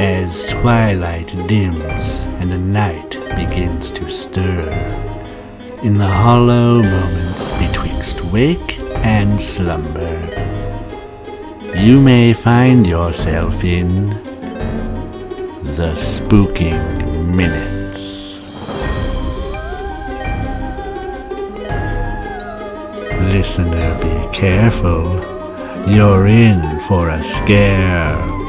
as twilight dims and the night begins to stir. In the hollow moments betwixt wake and slumber, you may find yourself in the spooking minutes. Listener, be careful. You're in for a scare.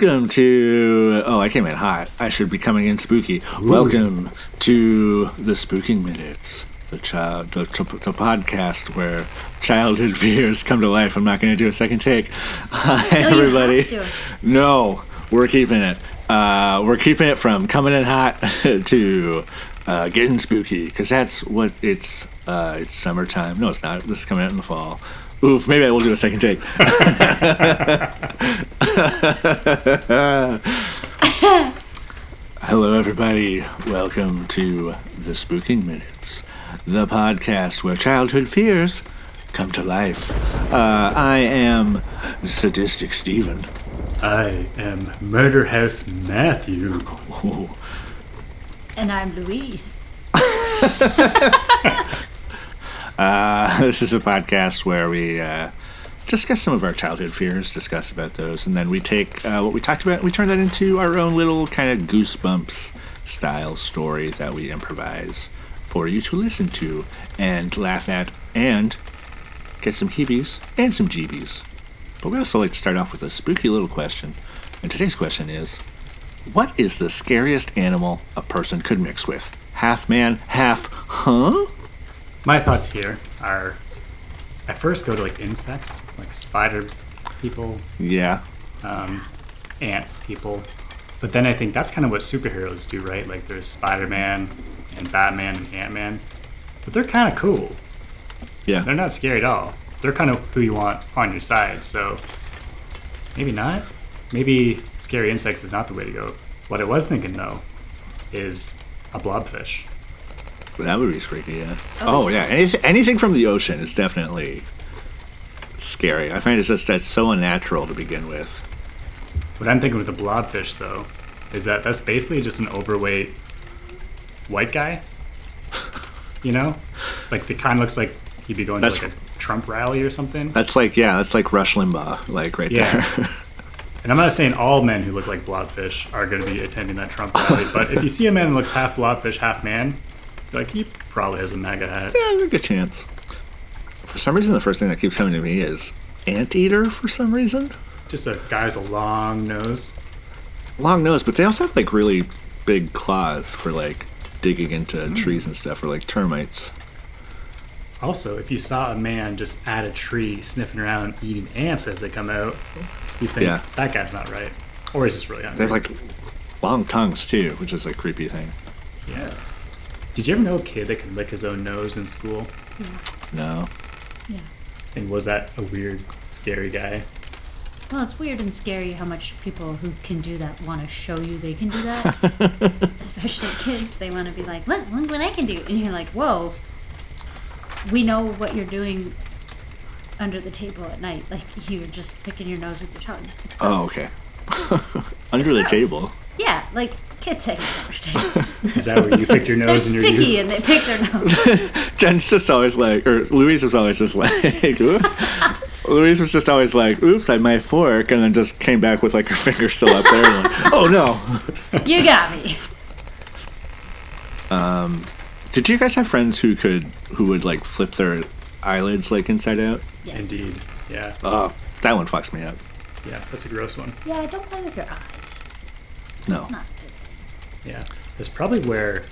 Welcome to. Oh, I came in hot. I should be coming in spooky. Welcome to the Spooking Minutes, the child, the, the podcast where childhood fears come to life. I'm not going to do a second take. Hi, No, everybody. No, we're keeping it. Uh, we're keeping it from coming in hot to uh, getting spooky because that's what it's. Uh, it's summertime. No, it's not. This is coming out in the fall. Oof, maybe I will do a second take. Hello, everybody. Welcome to the Spooking Minutes, the podcast where childhood fears come to life. Uh, I am Sadistic Stephen. I am Murder House Matthew. Ooh. And I'm Louise. Uh, this is a podcast where we uh, discuss some of our childhood fears, discuss about those, and then we take uh, what we talked about, we turn that into our own little kind of goosebumps style story that we improvise for you to listen to and laugh at and get some heebies and some jeebies. But we also like to start off with a spooky little question. And today's question is What is the scariest animal a person could mix with? Half man, half huh? My thoughts here are I first go to like insects, like spider people, Yeah. um, ant people. But then I think that's kind of what superheroes do, right? Like there's Spider Man and Batman and Ant Man. But they're kind of cool. Yeah. They're not scary at all. They're kind of who you want on your side. So maybe not. Maybe scary insects is not the way to go. What I was thinking though is a blobfish. That would be freaky, yeah. Oh, oh yeah. Anything, anything from the ocean is definitely scary. I find it's just that's so unnatural to begin with. What I'm thinking with the blobfish, though, is that that's basically just an overweight white guy. You know, like the kind of looks like he'd be going That's- to like a Trump rally or something. That's like, yeah, that's like Rush Limbaugh, like right Yeah. there. And I'm not saying all men who look like blobfish are going to be attending that Trump rally, but if you see a man who looks half blobfish, half man, like he probably has a MAGA hat. yeah, there's a good chance. For some reason, the first thing that keeps coming to me is anteater. For some reason, Just a guy with a long nose. long nose, but they also have like really big claws for like digging into hmm. trees and stuff, or like termites. Also, if you saw a man just at a tree sniffing around eating ants as they come out, you think Yeah. that guy's not right, or is this really They hungry. have like long tongues too, which is a creepy thing. Yeah. Did you ever know a kid that could lick his own nose in school? No. Yeah. And was that a weird, scary guy? Well, it's weird and scary how much people who can do that want to show you they can do that. Especially kids, they want to be like, look, look what I can do. And you're like, whoa, we know what you're doing under the table at night. Like, you're just picking your nose with your tongue. It's Oh, okay. Under the gross. table. Yeah, like kids take garbage tables. Is that where you picked your They're nose in your sticky youth? and they pick their nose. Jen's just always like, or Louise was always just like, Louise was just always like, oops, I had my fork, and then just came back with like her finger still up there. like, oh no. you got me. Um, Did you guys have friends who could, who would like flip their eyelids like inside out? Yes. Indeed. Yeah. Oh, that one fucks me up. Yeah. That's a gross one. Yeah, don't play with your eyes. No. It's not good. Yeah. That's probably where.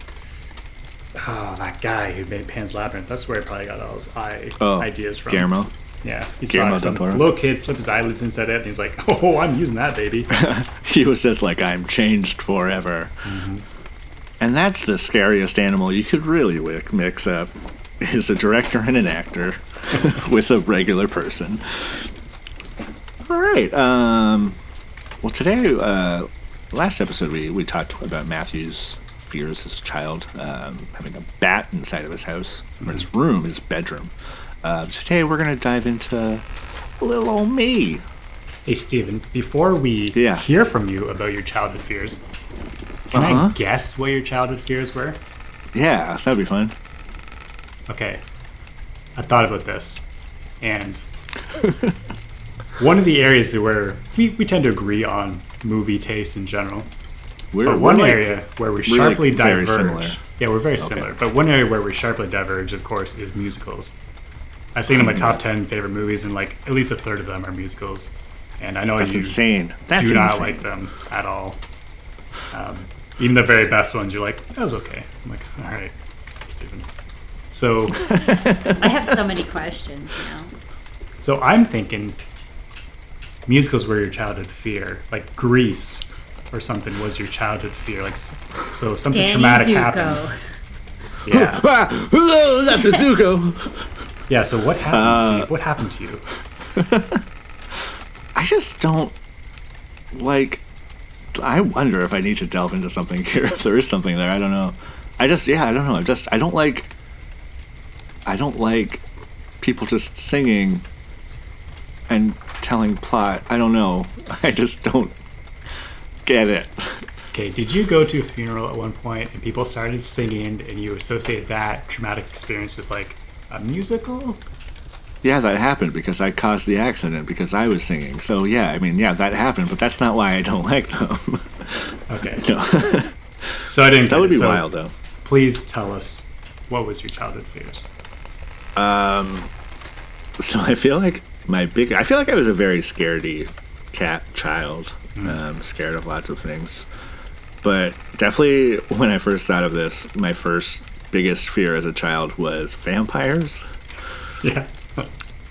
Oh, that guy who made Pan's Labyrinth. That's where I probably got all his eye Oh, ideas from. Guillermo. Yeah. He Guillermo saw some little kid flip his eyelids inside out, and he's like, "Oh, I'm using that, baby." He was just like, I'm changed forever. And that's the scariest animal you could really mix up is a director and an actor with a regular person. All right. Um, well, today, uh, last episode, we, we talked about Matthew's fears as a child, um, having a bat inside of his house, or his room, his bedroom. Uh, today, we're going to dive into little old me. Hey, Stephen, before we Yeah. hear from you about your childhood fears, can Uh-huh. I guess what your childhood fears were? Yeah, that'd be fun. Okay. I thought about this, and one of the areas where we, we tend to agree on movie taste in general, We're, but we're one like- area where we like, sharply very diverge. similar. Yeah, we're very similar, but one area where we sharply diverge, of course, is musicals. I was thinking of my top ten favorite movies, and like at least a third of them are musicals. And I know That's you insane. That's do not insane. like them at all. Um, even the very best ones, you're like, that was okay. I'm like, all right, Stephen. So, I have so many questions now. so I'm thinking musicals were your childhood fear, like Grease or something was your childhood fear, like so something Danny traumatic Zuko. happened. Yeah, Ah, hello, Dr. Zuko. yeah. So what happened, Uh, Steve? What happened to you? I just don't like. I wonder if I need to delve into something here. If there is something there, I don't know. I just, yeah, I don't know. I just, I don't like. I don't like people just singing and telling plot. I don't know. I just don't get it. Okay, did you go to a funeral at one point and people started singing and you associate that traumatic experience with like a musical? Yeah, that happened because I caused the accident because I was singing. So yeah, I mean, yeah, that happened, but that's not why I don't like them. Okay, no, so I didn't. that would be. So wild though. Please tell us what was your childhood fears. Um, So I feel like my big, I feel like I was a very scaredy cat child, um, scared of lots of things. But definitely, when I first thought of this, my first biggest fear as a child was vampires. Yeah.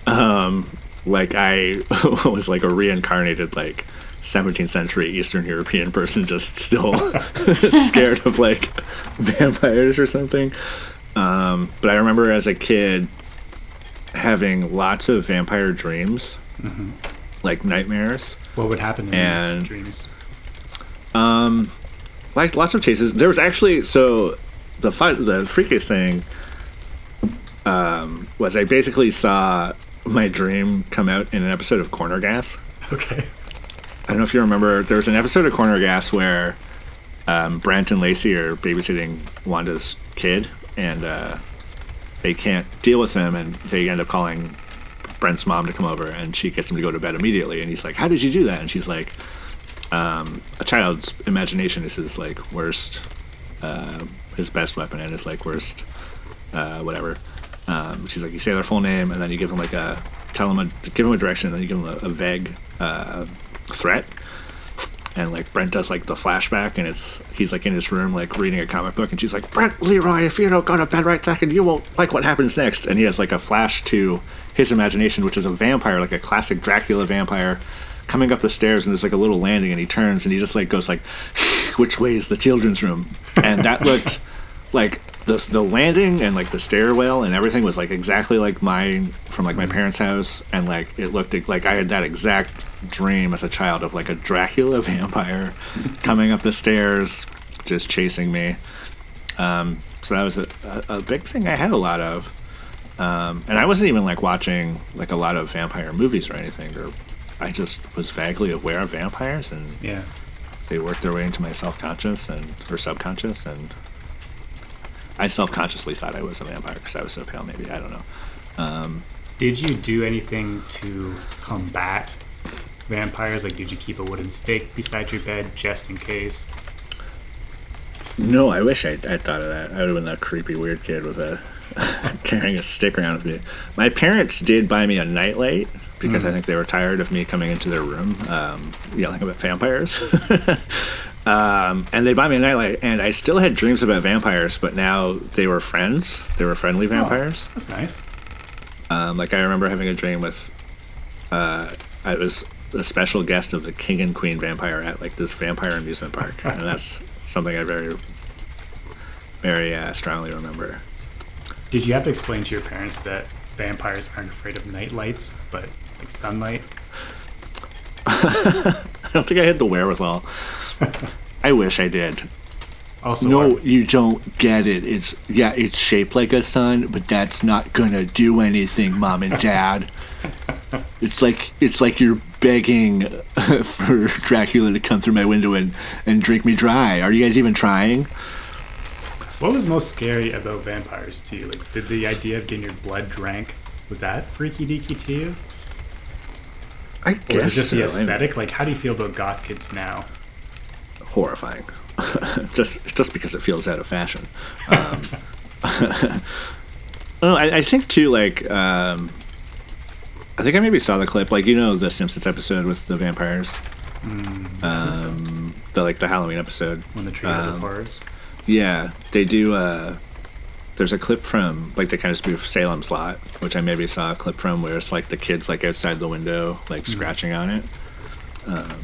um, Like I was like a reincarnated like 17th century Eastern European person, just still scared of like vampires or something. Um, but I remember as a kid having lots of vampire dreams, like nightmares. What would happen in And- these dreams? like lots of chases. There was actually so the the freakiest thing um, was I basically saw my dream come out in an episode of Corner Gas. Okay. I don't know if you remember. There was an episode of Corner Gas where um, Brent and Lacey are babysitting Wanda's kid, and uh, they can't deal with him, and they end up calling Brent's mom to come over, and she gets him to go to bed immediately. And he's like, "How did you do that?" And she's like, um, "A child's imagination is his like worst, uh, his best weapon, and his like worst, uh, whatever." Um, she's like, "You say their full name, and then you give them like a tell them a give them a direction, and then you give them a, a vague." Uh, threat and like Brent does like the flashback and it's he's like in his room like reading a comic book and she's like Brent Leroy if you don't go to bed right second you won't like what happens next. And he has like a flash to his imagination which is a vampire like a classic Dracula vampire coming up the stairs and there's like a little landing and he turns and he just like goes like which way is the children's room? And that looked like the the landing and like the stairwell and everything was like exactly like mine from like my parents' house and like it looked like I had that exact dream as a child of like a Dracula vampire coming up the stairs just chasing me. Um, so that was a, a, a big thing I had a lot of. Um, and I wasn't even like watching like a lot of vampire movies or anything. Or I just was vaguely aware of vampires and Yeah. they worked their way into my self-conscious and or subconscious and I self-consciously thought I was a vampire because I was so pale maybe I don't know Did you do anything to combat vampires? Like, did you keep a wooden stake beside your bed just in case? no I wish I I thought of that I would have been that creepy weird kid with a carrying a stick around with me my parents did buy me a nightlight because I think they were tired of me coming into their room um, yelling about vampires Um, and they bought me a nightlight, and I still had dreams about vampires, but now they were friends. They were friendly vampires. That's nice. Um, like I remember having a dream with, uh, I was a special guest of the king and queen vampire at like this vampire amusement park, and that's something I very, very uh, strongly remember. Did you have to explain to your parents that vampires aren't afraid of night lights, but like sunlight? I don't think I had the wherewithal. I wish I did. Also, No, are- you don't get it. It's yeah, it's shaped like a sun, but that's not gonna do anything, mom and dad. It's like it's like you're begging for Dracula to come through my window and, and drink me dry. Are you guys even trying? What was most scary about vampires to you? Like, did the idea of getting your blood drank was that freaky deaky to you? I Or guess was it just the so. Mean, aesthetic? Like, how do you feel about goth kids now? horrifying. just just because it feels out of fashion. Um, well, I, I think too. Like, um, I think I maybe saw the clip. Like, you know, the Simpsons episode with the vampires. so. Um, the like the Halloween episode. When the Treehouse Um, of Horrors? Yeah, they do. Uh, there's a clip from like they kind of spoof Salem's Lot, which I maybe saw a clip from where it's like the kids like outside the window, like scratching on it. Um,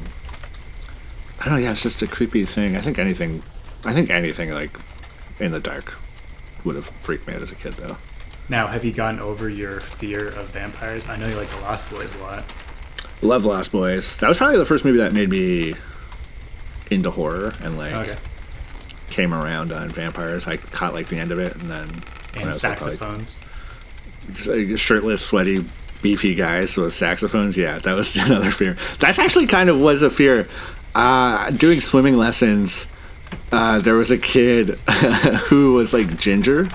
I don't know. Yeah, it's just a creepy thing. I think anything, I think anything like in the dark would have freaked me out as a kid, though. Now, have you gotten over your fear of vampires? I know you like the Lost Boys a lot. Love Lost Boys. That was probably the first movie that made me into horror and like Okay. came around on vampires. I caught like the end of it, and then And saxophones. like, shirtless, sweaty, beefy guys with saxophones. Yeah, that was another fear. That's actually kind of was a fear. Uh, doing swimming lessons, uh, there was a kid who was like ginger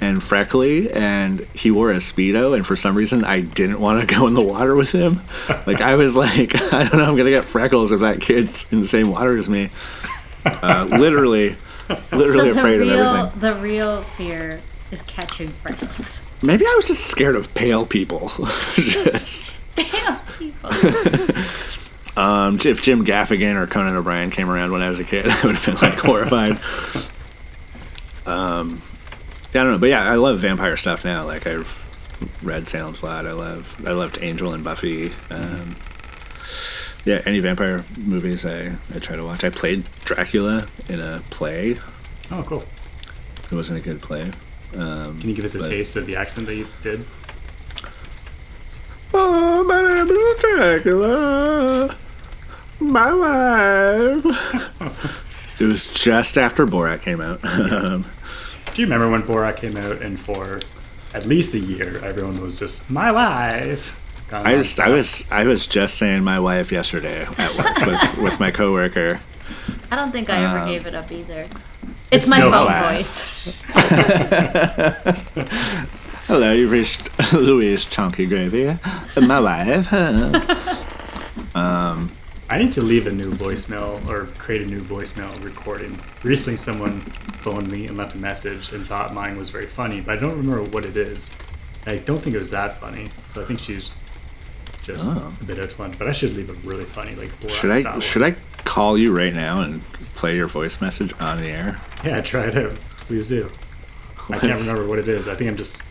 and freckly, and he wore a speedo. And for some reason, I didn't want to go in the water with him. Like I was like, I don't know, I'm gonna get freckles if that kid's in the same water as me. Uh, literally, literally so the afraid of real, everything. the real fear is catching freckles. Maybe I was just scared of pale people. just. Pale people. Um, if Jim Gaffigan or Conan O'Brien came around when I was a kid, I would have been like horrified. Um, yeah, I don't know, but yeah, I love vampire stuff now. Like I've read Salem's Lot. I love, I loved Angel and Buffy. Um, yeah, any vampire movies I, I try to watch. I played Dracula in a play. Oh, cool. It wasn't a good play. Um, Can you give us a But- taste of the accent that you did? Oh, my name is Dracula. My wife. it was just after Borat came out. Um, Do you remember when Borat came out and for at least a year, everyone was just, my wife? I on was, I was, I was just saying my wife yesterday at work with, with my coworker. I don't think I ever Um, gave it up either. it's It's, my still phone flat. voice. Hello, you reached Louise Chunky Gravy. My wife. I need to leave a new voicemail or create a new voicemail recording. Recently, someone phoned me and left a message and thought mine was very funny, but I don't remember what it is. I don't think it was that funny, so I think she's just Oh. a bit out to lunch. But I should leave a really funny, like Should I, style should I call you right now and play your voice message on the air? Yeah, try it out. Please do. I can't remember what it is. I think I'm just.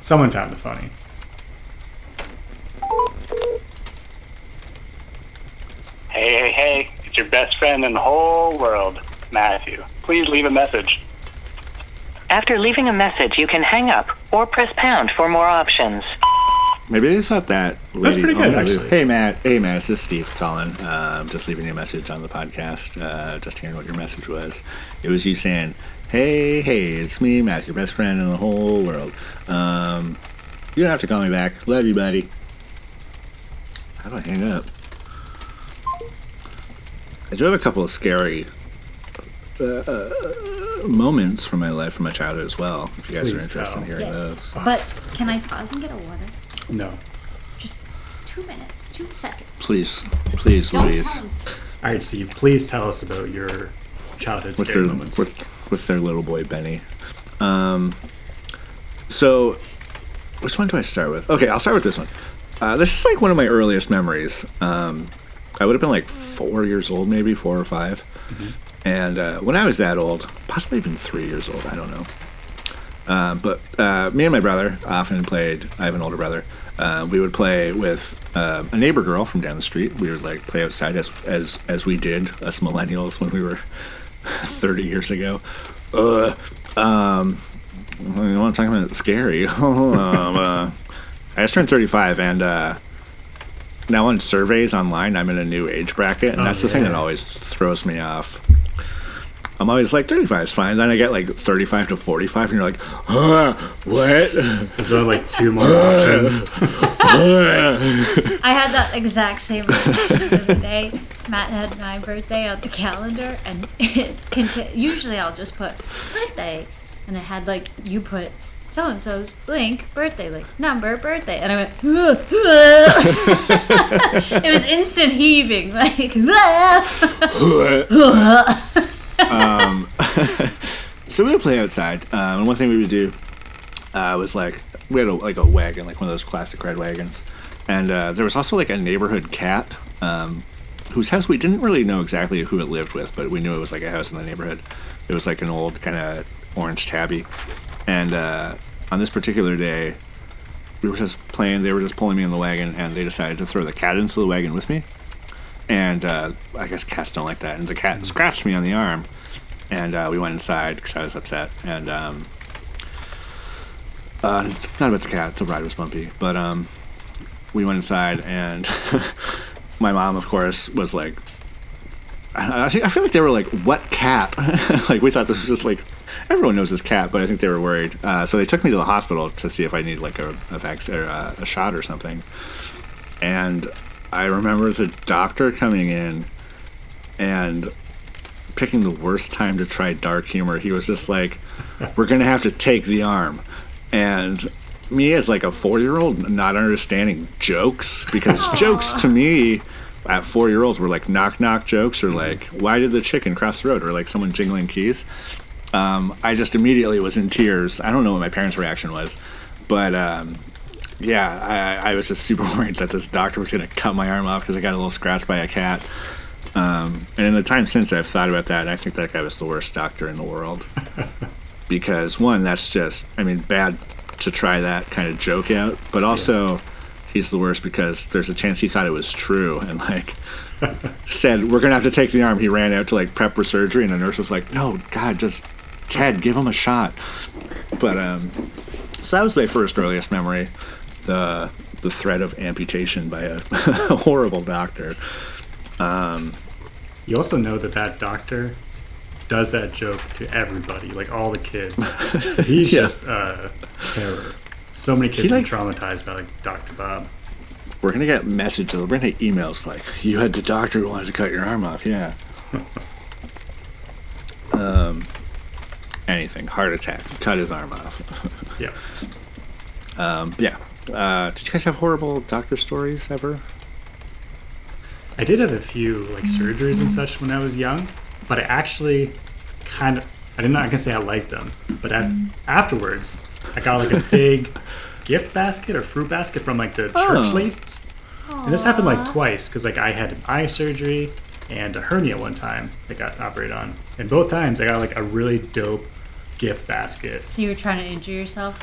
Someone found it funny. Hey, hey, hey, it's your best friend in the whole world, Matthew. Please leave a message. After leaving a message, you can hang up or press pound for more options. Maybe they thought that. That's pretty good, oh, actually. Hey Matt, hey Matt, this is Steve calling. Um, just leaving you a message on the podcast. Uh, just hearing what your message was. It was you saying, "Hey, hey, it's me, Matt, your best friend in the whole world. Um, you don't have to call me back. Love you, buddy." How do I hang up? I do have a couple of scary uh, uh, moments from my life, from my childhood as well. If you guys are Please interested in hearing yes. those. But can I pause and get a water? No. Just two minutes, two seconds. Please, please, Don't Louise. pause. All right, Steve. Please tell us about your childhood with scary their moments. with, with their little boy Benny. Um, so, which one do I start with? Okay, I'll start with this one. Uh, this is like one of my earliest memories. Um, I would have been like four years old, maybe four or 5 And uh, when I was that old, possibly even three years old, I don't know. Uh, but uh, me and my brother often played. I have an older brother. Uh, we would play with uh, a neighbor girl from down the street. We would like play outside as as as we did us millennials when we were 30 years ago. Uh, um, you want to talk about scary? um, uh, I just turned 35, and uh, now on surveys online, I'm in a new age bracket, and Oh, that's the thing that always throws me off. I'm always like 35 is fine. Then I get like 35 to 45, and you're like, huh, what? There's only like two more options. I had that exact same reaction the other day. Matt had my birthday on the calendar, and it conti- usually I'll just put birthday, and it had like you put so and so's blank birthday, like number birthday, and I went. it was instant heaving, like. So we would play outside. Um, and one thing we would do uh, was like we had a, like a wagon, like one of those classic red wagons, and uh, there was also like a neighborhood cat um, whose house we didn't really know exactly who it lived with, but we knew it was like a house in the neighborhood. It was like an old kind of orange tabby, and uh, on this particular day, we were just playing. They were just pulling me in the wagon, and they decided to throw the cat into the wagon with me. And uh, I guess cats don't like that. And the cat scratched me on the arm, and uh, we went inside because I was upset. And um, uh, not about the cat. The ride was bumpy, but um, we went inside, and my mom, of course, was like, I, I think I feel like they were like, "What cat?" like we thought this was just like everyone knows this cat, but I think they were worried. Uh, so they took me to the hospital to see if I needed like a a, vac- or a, a shot or something. And I remember the doctor coming in and picking the worst time to try dark humor. He was just like, "We're gonna have to take the arm," and me as like a four-year-old not understanding jokes because jokes to me at four-year-olds were like knock knock jokes or like why did the chicken cross the road or like someone jingling keys. Um, I just immediately was in tears. I don't know what my parents' reaction was, but um, yeah, I, I was just super worried that this doctor was going to cut my arm off because I got a little scratched by a cat. Um, and in the time since, I've thought about that, and I think that guy was the worst doctor in the world. because, one, that's just, I mean, bad to try that kind of joke out, but also he's the worst because there's a chance he thought it was true and, like, said, We're going to have to take the arm. He ran out to, like, prep for surgery, and the nurse was like, No, God, just, Ted, give him a shot. But, um, so that was my first earliest memory the the threat of amputation by a horrible doctor. Um, you also know that that doctor does that joke to everybody, like all the kids. So he's Yeah. just uh, terror. So many kids He, are like- traumatized by like Dr. Bob. We're gonna get messages. We're gonna get emails like, "You had the doctor who wanted to cut your arm off." Yeah. um, anything. Heart attack. Cut his arm off. Yeah. um, yeah. Uh, did you guys have horrible doctor stories ever? I did have a few like surgeries and such when I was young, but I actually kind of I did not gonna say I liked them, but at, afterwards I got like a big gift basket or fruit basket from like the church Oh. ladies. And this happened like twice because like I had an eye surgery and a hernia one time that got operated on, and both times I got like a really dope gift basket. So you were trying to injure yourself?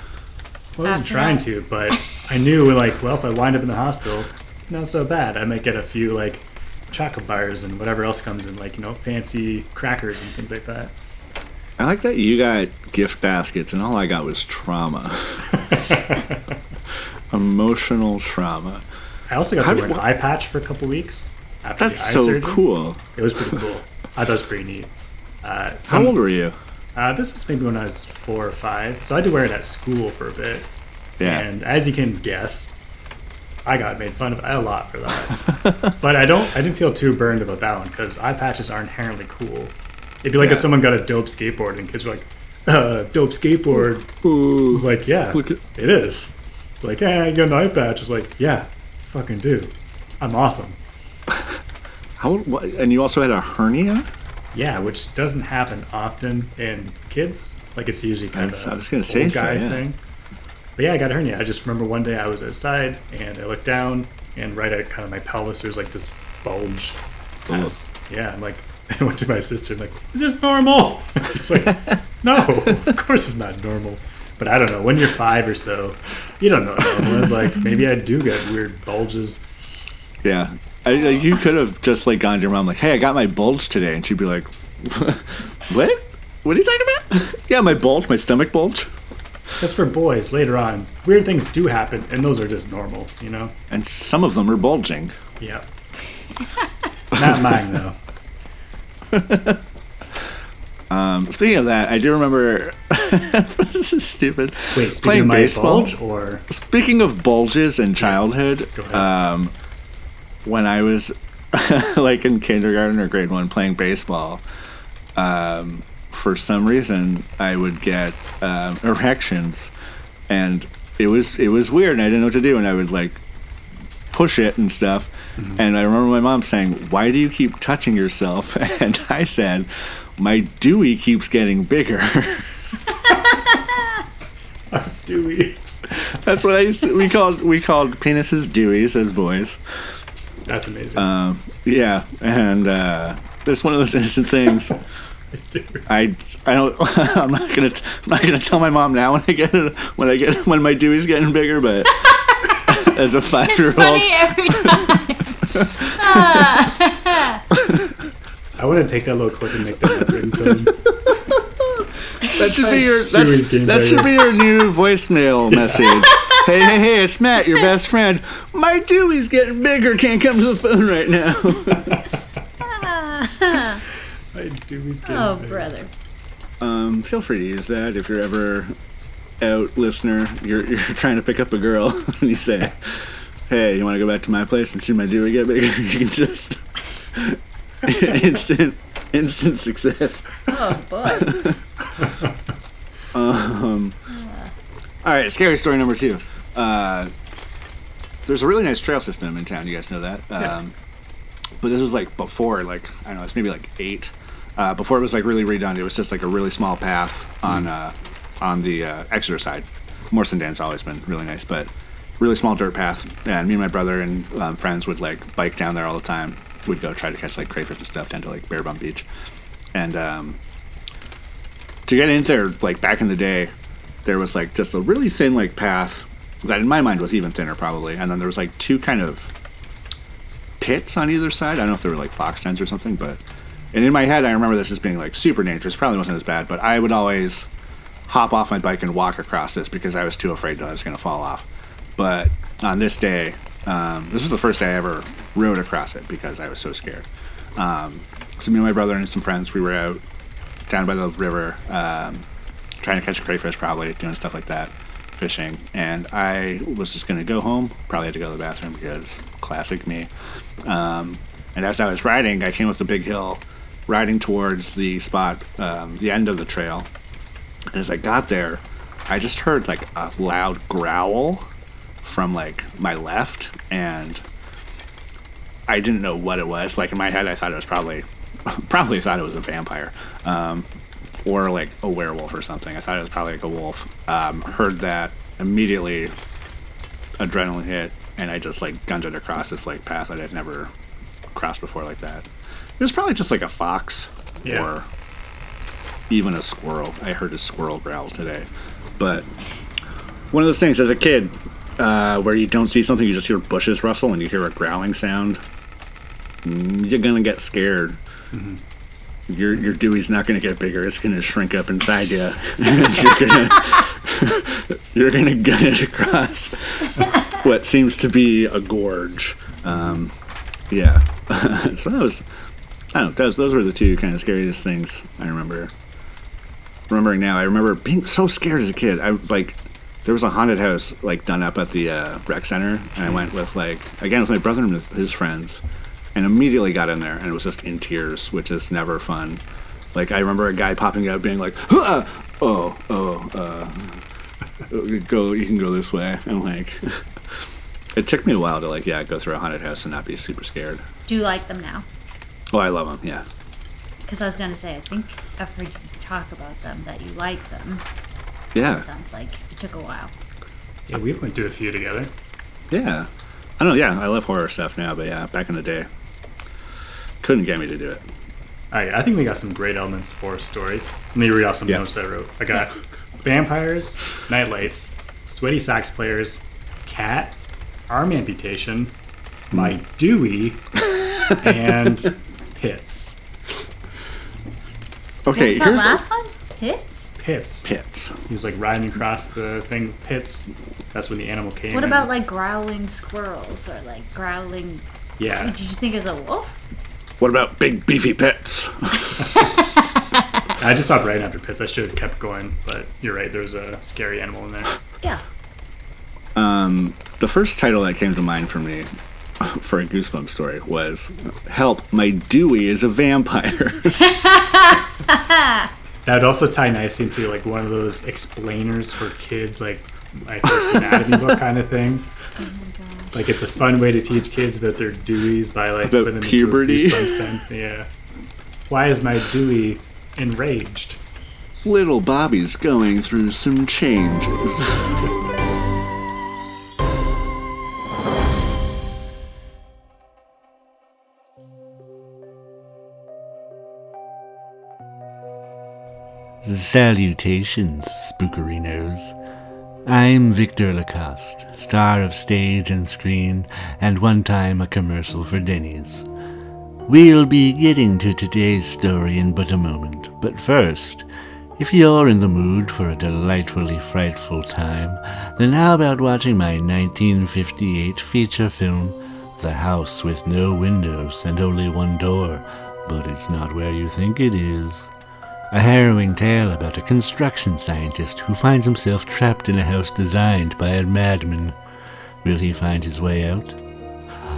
Well, I wasn't trying that? to, but I knew like, well, if I wind up in the hospital, not so bad. I might get a few like chocolate bars and whatever else comes in, like you know, fancy crackers and things like that. I like that you got gift baskets, and all I got was trauma. Emotional trauma. I also got How to did- wear an eye patch for a couple weeks after That's the eye so surgery. cool. It was pretty cool. I thought it was pretty neat. Uh, How old were you? Uh, this was maybe when I was four or five, so I had to wear it at school for a bit. Yeah. And as you can guess, I got made fun of a lot for that. but I don't. I didn't feel too burned about that one because eye patches are inherently cool. It'd be like if someone got a dope skateboard and kids were like, uh, "Dope skateboard." Ooh. Like, yeah, Look at- it is. Like, yeah, you got an eye patch. It's like, yeah, fucking do. I'm awesome. How? What, and you also had a hernia. Yeah, which doesn't happen often in kids. Like it's usually kind That's- of I was gonna say old so, guy yeah. thing. But yeah, I got a hernia. I just remember one day I was outside and I looked down and right at kind of my pelvis there's like this bulge. And I yeah, I'm like I went to my sister I'm like, is this normal? She's like, no, of course it's not normal. But I don't know. When you're five or so, you don't know I was. Like maybe I do get weird bulges. Yeah. I, like, you could have just like gone to your mom like, "Hey, I got my bulge today," and she'd be like, "What? What are you talking about?" yeah, my bulge, my stomach bulge. Because for boys, later on, weird things do happen, and those are just normal, you know? And some of them are bulging. Yeah. Not mine though. Um, speaking of that, I do remember. this is stupid. Wait, speaking Playing baseball? bulge, or Speaking of bulges in childhood, um, when I was like in kindergarten or grade one playing baseball, um, for some reason I would get um, erections, and it was it was weird, and I didn't know what to do, and I would like push it and stuff. And I remember my mom saying, "Why do you keep touching yourself?" And I said, "My Dewey keeps getting bigger." Dewey. That's what I used to. We called we called penises Deweys as boys. That's amazing. Um, yeah, and uh, it's one of those innocent things. I I don't. I'm not gonna. I'm not gonna tell my mom now when I get it, when I get when my Dewey's getting bigger. But as a five year It's old, funny every time. I want to take that little clip and make that my ringtone. that should be your. Dewey's That's, getting that should be your new voicemail message. Hey, hey, hey! It's Matt, your best friend. My Dewey's getting bigger. Can't come to the phone right now. My Dewey's getting oh, bigger. brother. Um, feel free to use that if you're ever out, listener. You're you're trying to pick up a girl and you say, "Hey, you want to go back to my place and see my Dewey get bigger?" You can just instant instant success. Oh, boy. All right, scary story number two. Uh, there's a really nice trail system in town. You guys know that. Um, Yeah. But this was like before, like I don't know, it's maybe like eight. Uh, before it was like really redone. It was just like a really small path on uh, on the uh, Exeter side. Morrison Dam's always been really nice, but really small dirt path. And me and my brother and um, friends would like bike down there all the time. We'd go try to catch like crayfish and stuff down to like Bear Bum Beach. And um, to get in there, like back in the day, there was like just a really thin like path that in my mind was even thinner probably. And then there was like two kind of pits on either side. I don't know if they were like fox dens or something, but and in my head I remember this as being like super dangerous. Probably wasn't as bad, but I would always hop off my bike and walk across this because I was too afraid that I was going to fall off. But on this day, um, this was the first day I ever rode across it because I was so scared. Um, so me and my brother and some friends, we were out down by the river, um, trying to catch crayfish, probably doing stuff like that, fishing. And I was just going to go home. Probably had to go to the bathroom because classic me. Um, and as I was riding, I came up the big hill, riding towards the spot, um, the end of the trail. And as I got there, I just heard like a loud growl from like my left, and I didn't know what it was. Like in my head, I thought it was probably, probably thought it was a vampire, um, or like a werewolf or something. I thought it was probably like a wolf. Um, heard that immediately, adrenaline hit, and I just like gunned it across this like path that I'd never crossed before like that. It was probably just like a fox Yeah. or even a squirrel. I heard a squirrel growl today, but one of those things as a kid uh, where you don't see something, you just hear bushes rustle and you hear a growling sound. mm, You're gonna get scared. Your your Dewey's not gonna get bigger; it's gonna shrink up inside you, you're gonna you're gonna gun it across what seems to be a gorge. Um, yeah, so that was I don't know. Those those were the two kind of scariest things I remember. Remembering now, I remember being so scared as a kid. I like there was a haunted house like done up at the uh, rec center, and I went with like again with my brother and his friends, and immediately got in there and it was just in tears, which is never fun. Like I remember a guy popping out being like, "Huh, "Oh, oh, uh, go, you can go this way." I'm like, it took me a while to like, yeah, go through a haunted house and not be super scared. Do you like them now? Oh, I love them. Yeah, Because I was going to say, I think you talk about them, that you like them. yeah, It sounds like it took a while. Yeah, we went to a few together. yeah. I don't know. Yeah, I love horror stuff now, but yeah, back in the day, couldn't get me to do it. All right, I think we got some great elements for a story. Let me read off some Yeah. notes I wrote. I got vampires, nightlights, sweaty sax players, cat, arm amputation, my hmm. Dewey, and pits. What Okay, was that here's last one? Pits? Pits. pits. He was like riding across the thing, pits. That's when the animal came. What in. about like growling squirrels or like growling. Yeah. Did you think it was a wolf? What about big beefy pits? I I just stopped right after pits. I should have kept going, but you're right. There was a scary animal in there. Yeah. Um, the first title that came to mind for me for a Goosebump story was "Help! My Dewey is a vampire." That would also tie nicely into like one of those explainers for kids, like my first anatomy book kind of thing. Like it's a fun way to teach kids about their deweys by like About putting them puberty. into a. Yeah. Why is my dewey enraged? Little Bobby's going through some changes. Salutations, spookerinos. I'm Victor Lacoste, star of stage and screen, and one time a commercial for Denny's. We'll be getting to today's story in but a moment, but first, if you're in the mood for a delightfully frightful time, then how about watching my 1958 feature film, The House with No Windows and Only One Door, but it's not where you think it is. A harrowing tale about a construction scientist who finds himself trapped in a house designed by a madman. Will he find his way out?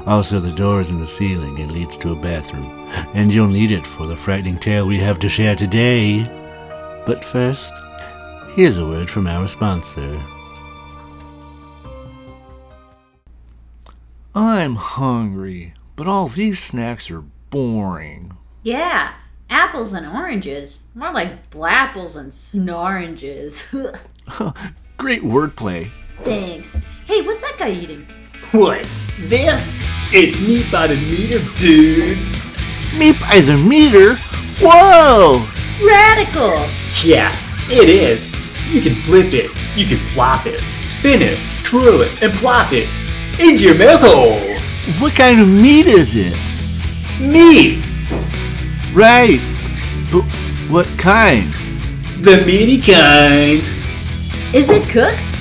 Also, the door is in the ceiling and leads to a bathroom, and you'll need it for the frightening tale we have to share today. But first, here's a word from our sponsor. I'm hungry, but all these snacks are boring. Yeah. Apples and oranges. More like blapples and snoranges. Great wordplay. Thanks. Hey, what's that guy eating? What? This? It's meat by the meter, dudes. Meat by the meter? Whoa! Radical! Yeah, it is. You can flip it, you can flop it, spin it, twirl it, and plop it into your mouth hole. What kind of meat is it? Meat, Right. But what kind? the meaty kind. Is it cooked?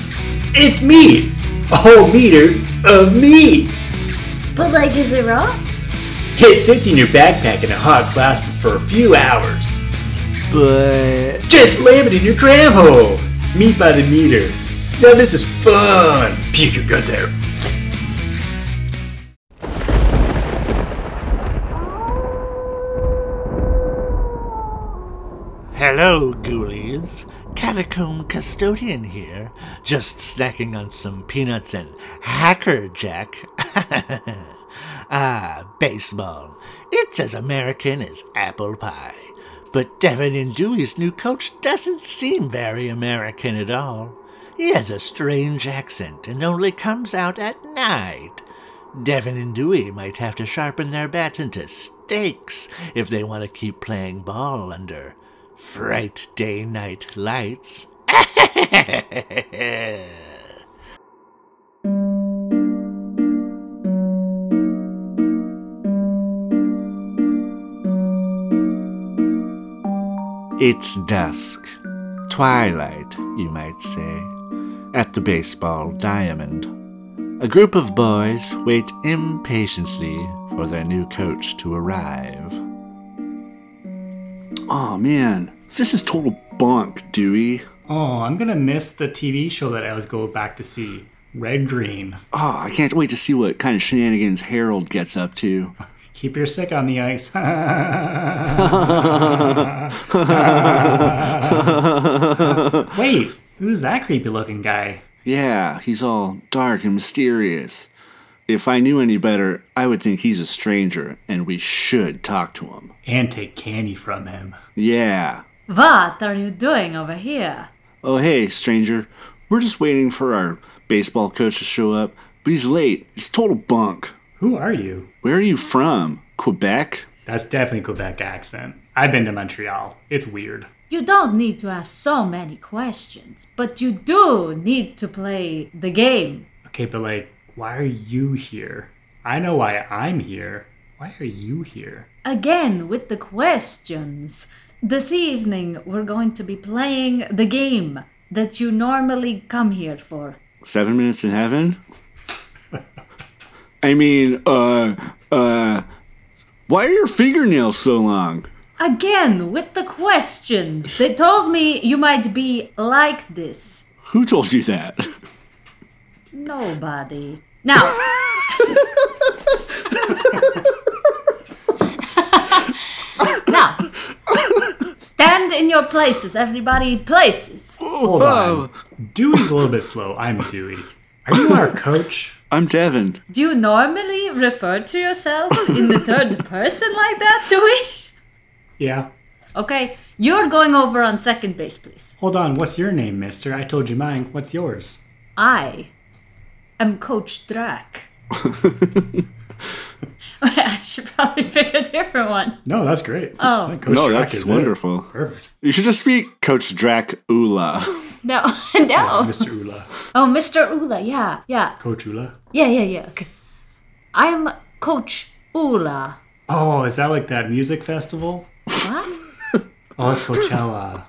It's meat. A whole meter of meat. But like, is it raw? It sits in your backpack in a hot clasp for a few hours. But Just slam it in your cram hole. Meat by the meter. Now this is fun. Puke your guts out. Hello, ghoulies. Catacomb custodian here, just snacking on some peanuts and Cracker Jack. ah, baseball. It's as American as apple pie. But Devin and Dewey's new coach doesn't seem very American at all. He has a strange accent and only comes out at night. Devin and Dewey might have to sharpen their bats into stakes if they want to keep playing ball under fright day night lights. It's dusk. Twilight, you might say. At the baseball diamond. A group of boys wait impatiently for their new coach to arrive. Oh man, this is total bunk, Dewey. Oh, I'm gonna miss the TV show that I was going back to see. Red Green. Oh, I can't wait to see what kind of shenanigans Harold gets up to. Keep your stick on the ice. Wait, who's that creepy looking guy? Yeah, he's all dark and mysterious. If I knew any better, I would think he's a stranger and we should talk to him. And take candy from him. Yeah. What are you doing over here? Oh, hey, stranger. We're just waiting for our baseball coach to show up, but he's late. It's total bunk. Who are you? Where are you from? Quebec? That's definitely Quebec accent. I've been to Montreal. It's weird. You don't need to ask so many questions, but you do need to play the game. Okay, but like, why are you here? I know why I'm here. Why are you here? Again with the questions. This evening we're going to be playing the game that you normally come here for. Seven minutes in heaven? I mean, uh, uh, why are your fingernails so long? Again, with the questions. They told me you might be like this. Who told you that? Nobody. Now. now. Stand in your places, everybody. Places. Hold on. Dewey's a little bit slow. I'm Dewey. Are you our coach? I'm Devin. Do you normally refer to yourself in the third person like that, Dewey? Yeah. Okay, you're going over on second base, please. Hold on. What's your name, mister? I told you mine. What's yours? I am Coach Drac. I should probably pick a different one. No, that's great. Oh. Coach no, Drac that's is it. wonderful. Perfect. You should just speak Coach Drac Ula. No, no. Mr. Ula. Oh, Mr. Ula, yeah, yeah, Coach Ula. yeah, yeah, yeah. Okay. I'm Coach Ula. Oh, is that like that music festival? What? Oh, it's Coachella.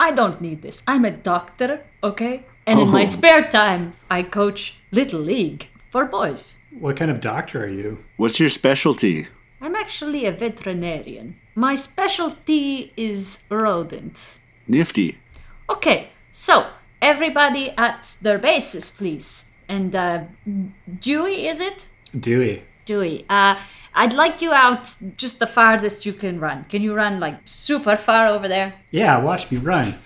I don't need this. I'm a doctor, okay? And in my Oh. spare time, I coach Little League for boys. What kind of doctor are you? What's your specialty? I'm actually a veterinarian. My specialty is rodents. Nifty. Okay, so everybody at their bases, please. And uh, Dewey, is it? Dewey. Dewey, uh, I'd like you out just the farthest you can run. Can you run like super far over there? Yeah, watch me run.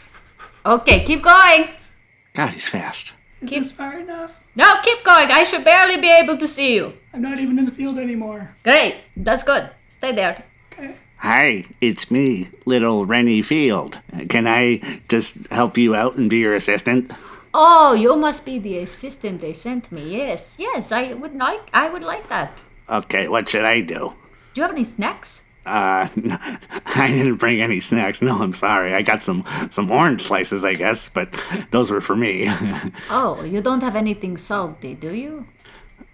Okay, keep going. God, he's fast. Keep far enough. No, keep going. I should barely be able to see you. I'm not even in the field anymore. Great, that's good. Stay there. Okay. Hi, it's me, little Rennie Field. Can I just help you out and be your assistant? Oh, you must be the assistant they sent me. Yes, yes, I would like. I would like that. Okay, what should I do? Do you have any snacks? Uh, I didn't bring any snacks. No, I'm sorry. I got some some orange slices, I guess, but those were for me. Oh, you don't have anything salty, do you?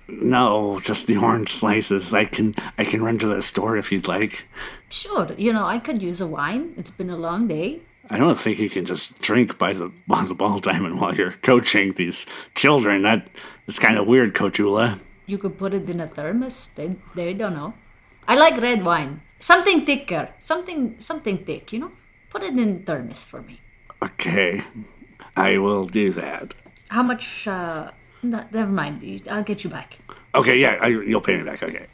no, just the orange slices. I can I can run to the store if you'd like. Sure. You know, I could use a wine. It's been a long day. I don't think you can just drink by the by the ball diamond while you're coaching these children. That is kind of weird, Coachula. You could put it in a thermos. They they don't know. I like red wine. Something thicker. Something something thick. You know. Put it in thermos for me. Okay, I will do that. How much? uh no, Never mind. I'll get you back. Okay, yeah, I, you'll pay me back. Okay.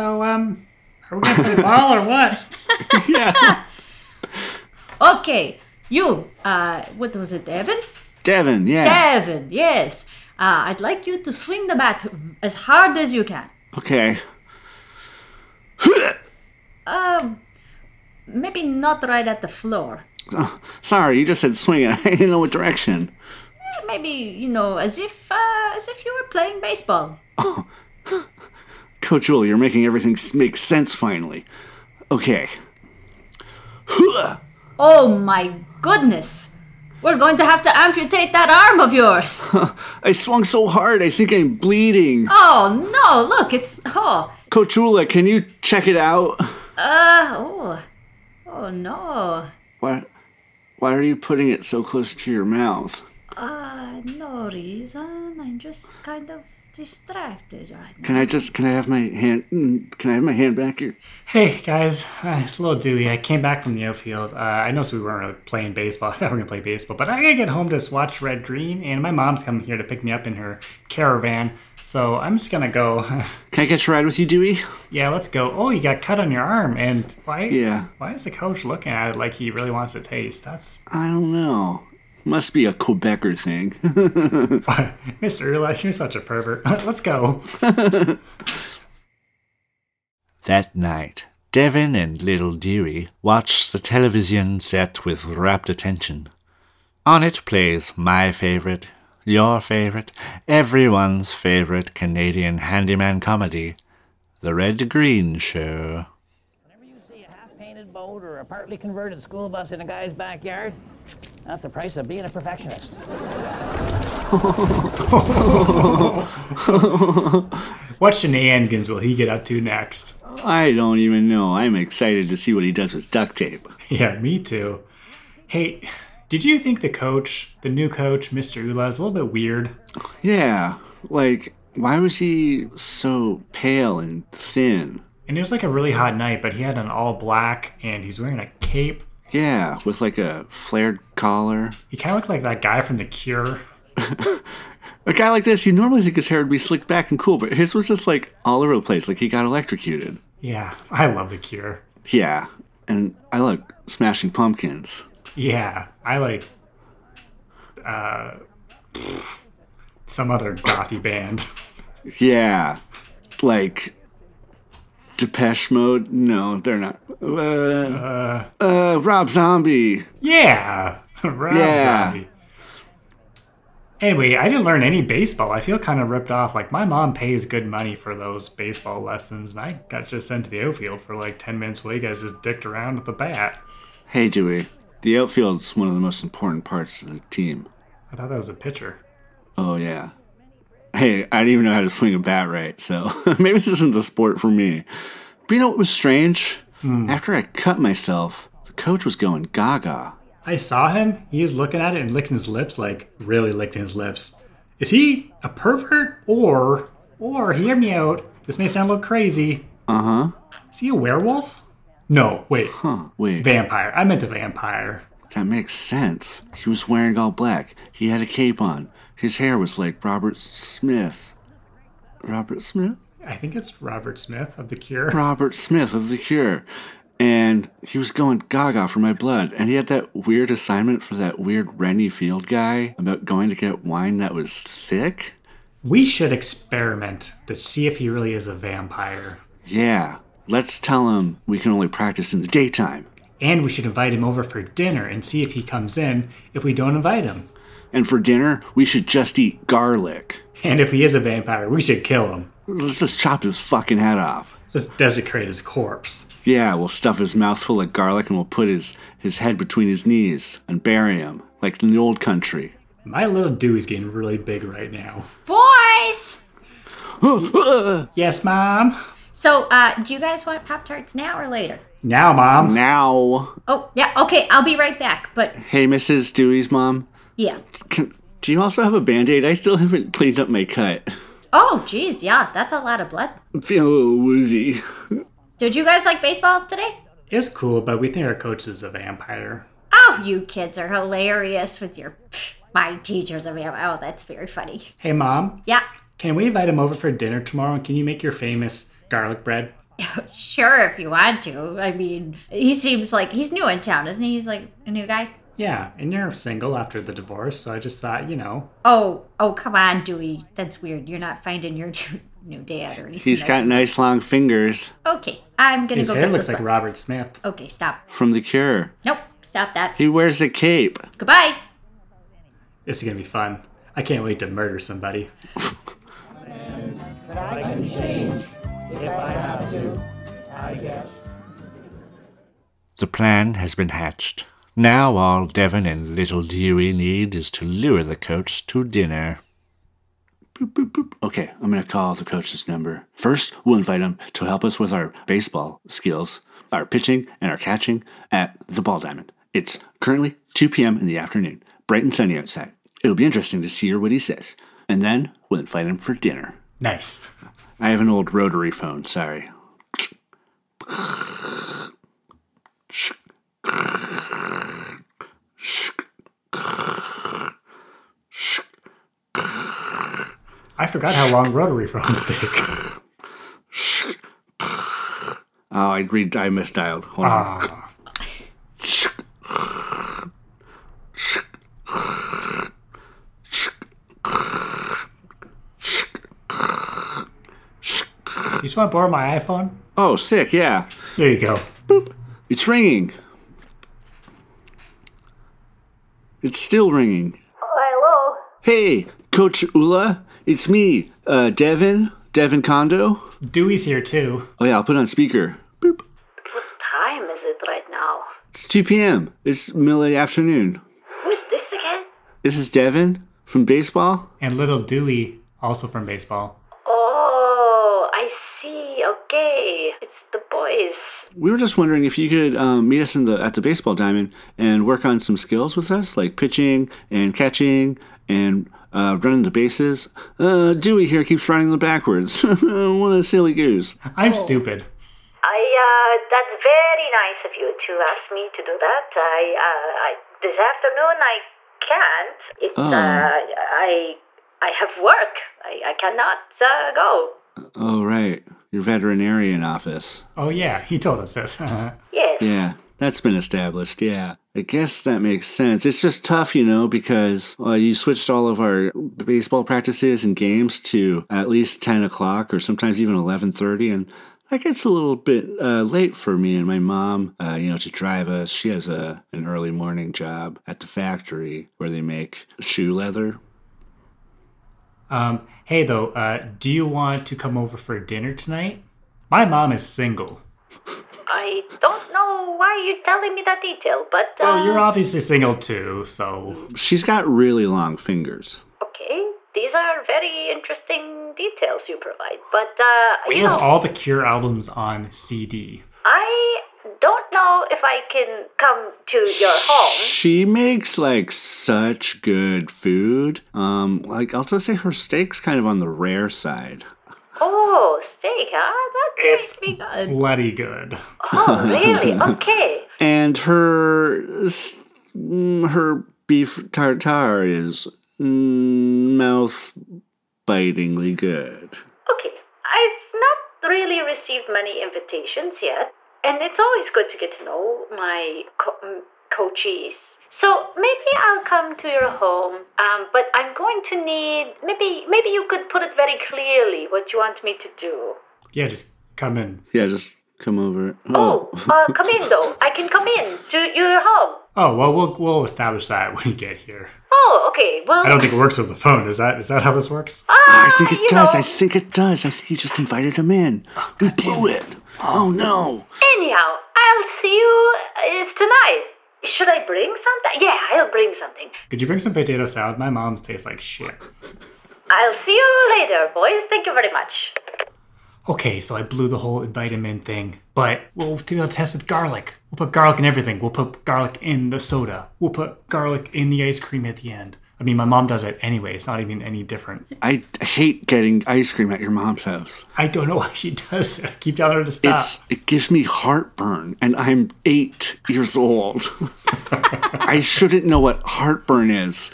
So, um, are we gonna play ball or what? Yeah. okay. You. Uh, what was it, Devin? Devin, yeah. Devin. Yes. Uh, I'd like you to swing the bat as hard as you can. okay. Um, maybe not right at the floor. Sorry, you just said swing it. I didn't know what direction. Maybe you know, as if uh, as if you were playing baseball. Coach Ula, you're making everything make sense finally. Okay. Oh my goodness! We're going to have to amputate that arm of yours. I swung so hard, I think I'm bleeding. oh no! Look, it's oh Coach Ula, can you check it out? uh oh oh no. Why, why are you putting it so close to your mouth? Uh, no reason. I'm just kind of distracted right now. Can I just, can I have my hand, mm, can I have my hand back here? Hey guys, uh, it's a little Dewey. I came back from the outfield. Uh, I noticed we weren't really playing baseball. I thought we were gonna play baseball, but I gotta get home to watch Red Green, and my mom's coming here to pick me up in her caravan. So I'm just gonna go. Can I catch a ride with you, Dewey? yeah, let's go. Oh, you got cut on your arm, and why? Yeah. Why is the coach looking at it like he really wants to taste? That's I don't know. Must be a Quebecer thing. Mr. Ula, you're such a pervert. let's go. That night, Devin and little Dewey watch the television set with rapt attention. On it plays my favorite, your favorite, everyone's favorite Canadian handyman comedy, The Red Green Show. Whenever you see a half-painted boat or a partly converted school bus in a guy's backyard, that's the price of being a perfectionist. What shenanigans will he get up to next? I don't even know. I'm excited to see what he does with duct tape. Yeah, me too. Hey, did you think the coach, the new coach, Mr. Ula, is a little bit weird? Yeah, like, Why was he so pale and thin? And it was like a really hot night, but he had an all black and he's wearing a cape. Yeah, with like a flared collar. He kind of looked like that guy from The Cure. A guy like this, you normally think his hair would be slicked back and cool, but his was just like all over the place, like he got electrocuted. Yeah, I love The Cure. Yeah, and I like Smashing Pumpkins. Yeah, I like uh, some other gothy band. Yeah, like Depeche Mode. No, they're not. Uh, uh, Rob Zombie. Yeah, Rob Yeah. Zombie. Anyway, I didn't learn any baseball. I feel kind of ripped off. Like my mom pays good money for those baseball lessons, and I got just sent to the outfield for like ten minutes while you guys just dicked around with the bat. Hey, Dewey. The outfield's one of the most important parts of the team. I thought that was a pitcher. Oh yeah. Hey, I didn't even know how to swing a bat right, so maybe this isn't the sport for me. But you know what was strange? After I cut myself, the coach was going gaga. I saw him. He was looking at it and licking his lips, like really licking his lips. Is he a pervert or, or hear me out? This may sound a little crazy. Uh huh. Is he a werewolf? No, wait, Huh. Wait. vampire. I meant a vampire. That makes sense. He was wearing all black. He had a cape on. His hair was like Robert Smith. Robert Smith? I think it's Robert Smith of The Cure. Robert Smith of The Cure. And he was going gaga for my blood. And he had that weird assignment for that weird Rennie Field guy about going to get wine that was thick. We should experiment to see if he really is a vampire. Yeah. Let's tell him we can only practice in the daytime. And we should invite him over for dinner and see if he comes in if we don't invite him. And for dinner, we should just eat garlic. And if he is a vampire, we should kill him. Let's just chop his fucking head off. Let's desecrate his corpse. Yeah, we'll stuff his mouth full of garlic and we'll put his, his head between his knees and bury him, like in the old country. My little Dewey's getting really big right now. Boys! Yes, Mom? So, uh, do you guys want Pop Tarts now or later? Now, Mom. Now, Oh, yeah, okay, I'll be right back. But hey, Mrs. Dewey's mom, yeah. can, do you also have a band aid? I still haven't cleaned up my cut. Oh, geez, yeah, that's a lot of blood. I'm feeling a little woozy. Did you guys like baseball today? It's cool, but we think our coach is a vampire. Oh, you kids are hilarious with your. pff, My teacher's a vampire. Oh, that's very funny. Hey, Mom. Yeah, Can we invite him over for dinner tomorrow? And can you make your famous garlic bread? sure, if you want to. I mean, he seems like he's new in town, isn't he? He's like a new guy. Yeah, and you're single after the divorce, so I just thought, you know, Oh, oh, come on, Dewey. That's weird. You're not finding your new dad or anything. He's got That's- nice long fingers Okay, I'm gonna go. his go hair get looks like book. Robert Smith. Okay, stop. from The Cure. Nope, stop that. He wears a cape. Goodbye. It's gonna be fun. I can't wait to murder somebody. i can change if i have to i guess The plan has been hatched. Now all Devin and little Dewey need is to lure the coach to dinner. Boop, boop, boop. Okay, I'm gonna call the coach's number. First, we'll invite him to help us with our baseball skills, our pitching and our catching at the Ball Diamond. It's currently 2 p.m. in the afternoon, bright and sunny outside. It'll be interesting to see what he says. And then we'll invite him for dinner. Nice. I have an old rotary phone, sorry. I forgot how long rotary phones take. Oh, I read I misdialed. Hold on. Ah, you just want to borrow my iPhone? Oh, sick, yeah. There you go. Boop It's ringing. It's still ringing. Hello. Hey, Coach Ula, it's me, uh, Devin, Devin Kondo. Dewey's here too. Oh yeah, I'll put it on speaker. Boop. What time is it right now? It's 2 p.m. It's middle of the afternoon. Who's this again? This is Devin from baseball. And little Dewey, also from baseball. We were just wondering if you could um, meet us in the at the baseball diamond and work on some skills with us, like pitching and catching and uh, running the bases. Uh, Dewey here keeps running them backwards. what a silly goose. I'm stupid. I, uh, that's very nice of you to ask me to do that. I, uh, I, this afternoon I can't. It's, Oh. uh, I, I have work. I, I cannot, uh, go. Oh, right. Your veterinarian office. Oh yeah, he told us this. Yes. Yeah, that's been established. Yeah. I guess that makes sense. It's just tough, you know, because uh, you switched all of our baseball practices and games to at least 10 o'clock or sometimes even 11.30 and that gets a little bit uh, late for me and my mom, uh, you know, to drive us. She has a an early morning job at the factory where they make shoe leather. Um, hey though, uh, do you want to come over for dinner tonight? My mom is single. I don't know why you're telling me that detail, but, uh, Well, you're obviously single too, so She's got really long fingers. okay. These are very interesting details you provide, but, uh, we you know, have all the Cure albums on CD. I don't know if I can come to your home. She makes like such good food. Um, like I'll just say her steak's kind of on the rare side. Oh, steak, huh? That makes me good. Bloody good. Oh, really? Okay. And her mm, her beef tartare is mm, mouth bitingly good. Okay. I've not really received many invitations yet, and it's always good to get to know my co- mm, coachees. So maybe I'll come to your home, um, but I'm going to need maybe maybe you could put it very clearly what you want me to do. Yeah, just come in. Yeah, just come over. Oh, uh, come in though. I can come in to your home. Oh well, we'll we'll establish that when you get here. Oh, okay. Well, I don't think it works with the phone. Is that is that how this works? I think it does. know- I think it does. I think you just invited him in. We blew it. Oh no. Anyhow, I'll see you uh, tonight. Should I bring something? Yeah, I'll bring something. Could you bring some potato salad? My mom's tastes like shit. I'll see you later, boys. Thank you very much. Okay, so I blew the whole vitamin thing, but we'll do a test with garlic. We'll put garlic in everything. We'll put garlic in the soda. We'll put garlic in the ice cream at the end. I mean, my mom does it anyway. It's not even any different. I hate getting ice cream at your mom's house. I don't know why she does it. I keep telling her to stop. It's it gives me heartburn, and I'm eight years old. I shouldn't know what heartburn is.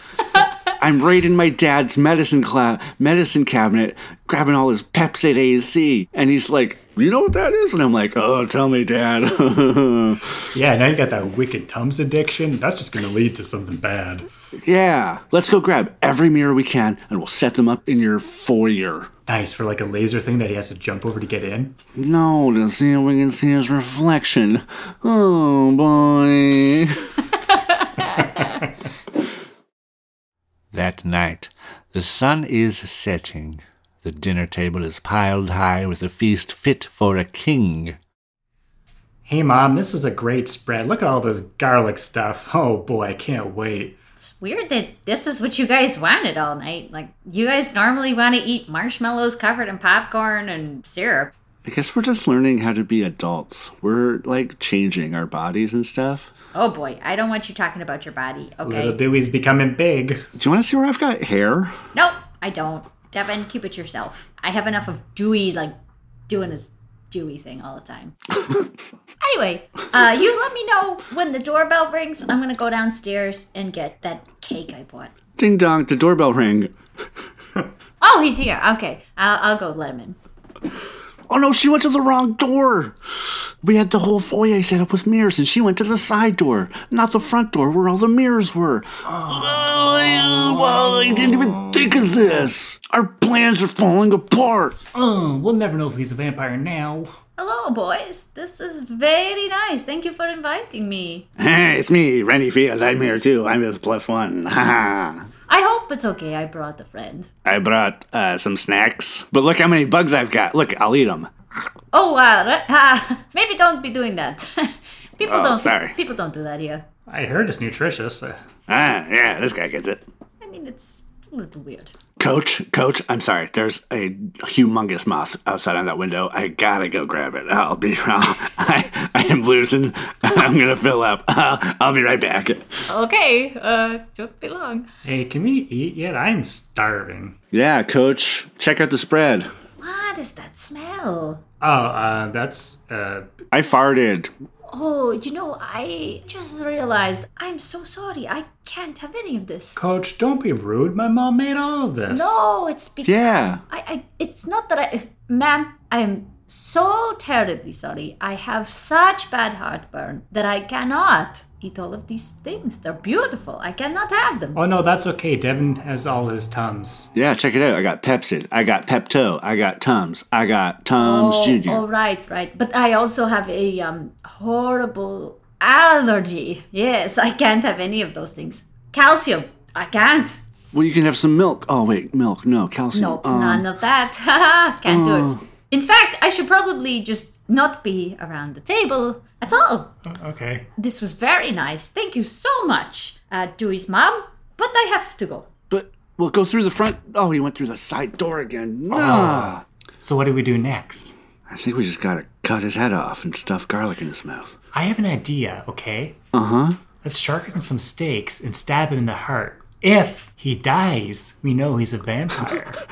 I'm right in my dad's medicine cla- medicine cabinet, grabbing all his Pepcid AC, and he's like, "You know what that is?" And I'm like, "Oh, tell me, Dad." yeah, now you got that wicked Tums addiction. That's just going to lead to something bad. yeah, let's go grab every mirror we can, and we'll set them up in your foyer. Nice for like a laser thing that he has to jump over to get in. No, to see if we can see his reflection. Oh boy. that night, the sun is setting. The dinner table is piled high with a feast fit for a king. Hey, mom, this is a great spread. Look at all this garlic stuff. Oh boy, I can't wait. It's weird that this is what you guys wanted all night. Like, you guys normally want to eat marshmallows covered in popcorn and syrup. I guess we're just learning how to be adults. We're like changing our bodies and stuff. Oh boy, I don't want you talking about your body, okay? Little Dewey's becoming big. Do you want to see where I've got hair? Nope, I don't. Devin, keep it yourself. I have enough of Dewey, like, doing his Dewey thing all the time. anyway, uh, you let me know when the doorbell rings. I'm gonna go downstairs and get that cake I bought. Ding dong, the doorbell rang. Oh, he's here. Okay, I'll, I'll go let him in. Oh no, she went to the wrong door. We had the whole foyer set up with mirrors, and she went to the side door, not the front door where all the mirrors were. Oh. oh, well, I didn't even think of this. Our plans are falling apart. Oh, we'll never know if he's a vampire now. Hello, boys. This is very nice. Thank you for inviting me. Hey, it's me, Randy Field. I'm here too. I'm his plus one. Ha Ha I hope it's okay. I brought a friend. I brought uh, some snacks, but look how many bugs I've got. Look, I'll eat them. Oh, uh, uh maybe don't be doing that. people Oh, don't. sorry. People don't do that here. I heard it's nutritious. Ah, yeah, this guy gets it. I mean, it's It's a little weird. Coach, coach, I'm sorry. There's a humongous moth outside on that window. I gotta go grab it. I'll be I, I am losing. I'm gonna fill up. I'll, I'll be right back. Okay, uh, don't be long. Hey, can we eat yet? I'm starving. Yeah, coach, check out the spread. What is that smell? Oh, uh, that's uh, I farted. Oh, you know, I just realized I'm so sorry. I can't have any of this. Coach. Don't be rude. My mom made all of this. No, it's because Yeah. I, I. It's not that I, ma'am. I am so terribly sorry. I have such bad heartburn that I cannot eat all of these things. They're beautiful. I cannot have them. Oh no, that's okay. Devin has all his tums. Yeah, check it out. I got Pepcid. I got Pepto. I got Tums. I got Tums oh, Junior. oh, right, right. But I also have a um horrible allergy. Yes, I can't have any of those things. Calcium. I can't. Well, you can have some milk. Oh wait, milk. No calcium. Nope, Um, none of that. Can't do it. In fact, I should probably just not be around the table at all. Okay. This was very nice. Thank you so much, uh, Dewey's mom. But I have to go. But we'll go through the front. Oh, he went through the side door again. Nah. So what do we do next? I think we just gotta cut his head off and stuff garlic in his mouth. I have an idea. Okay. Uh huh. Let's sharpen some steaks and stab him in the heart. If he dies, we know he's a vampire.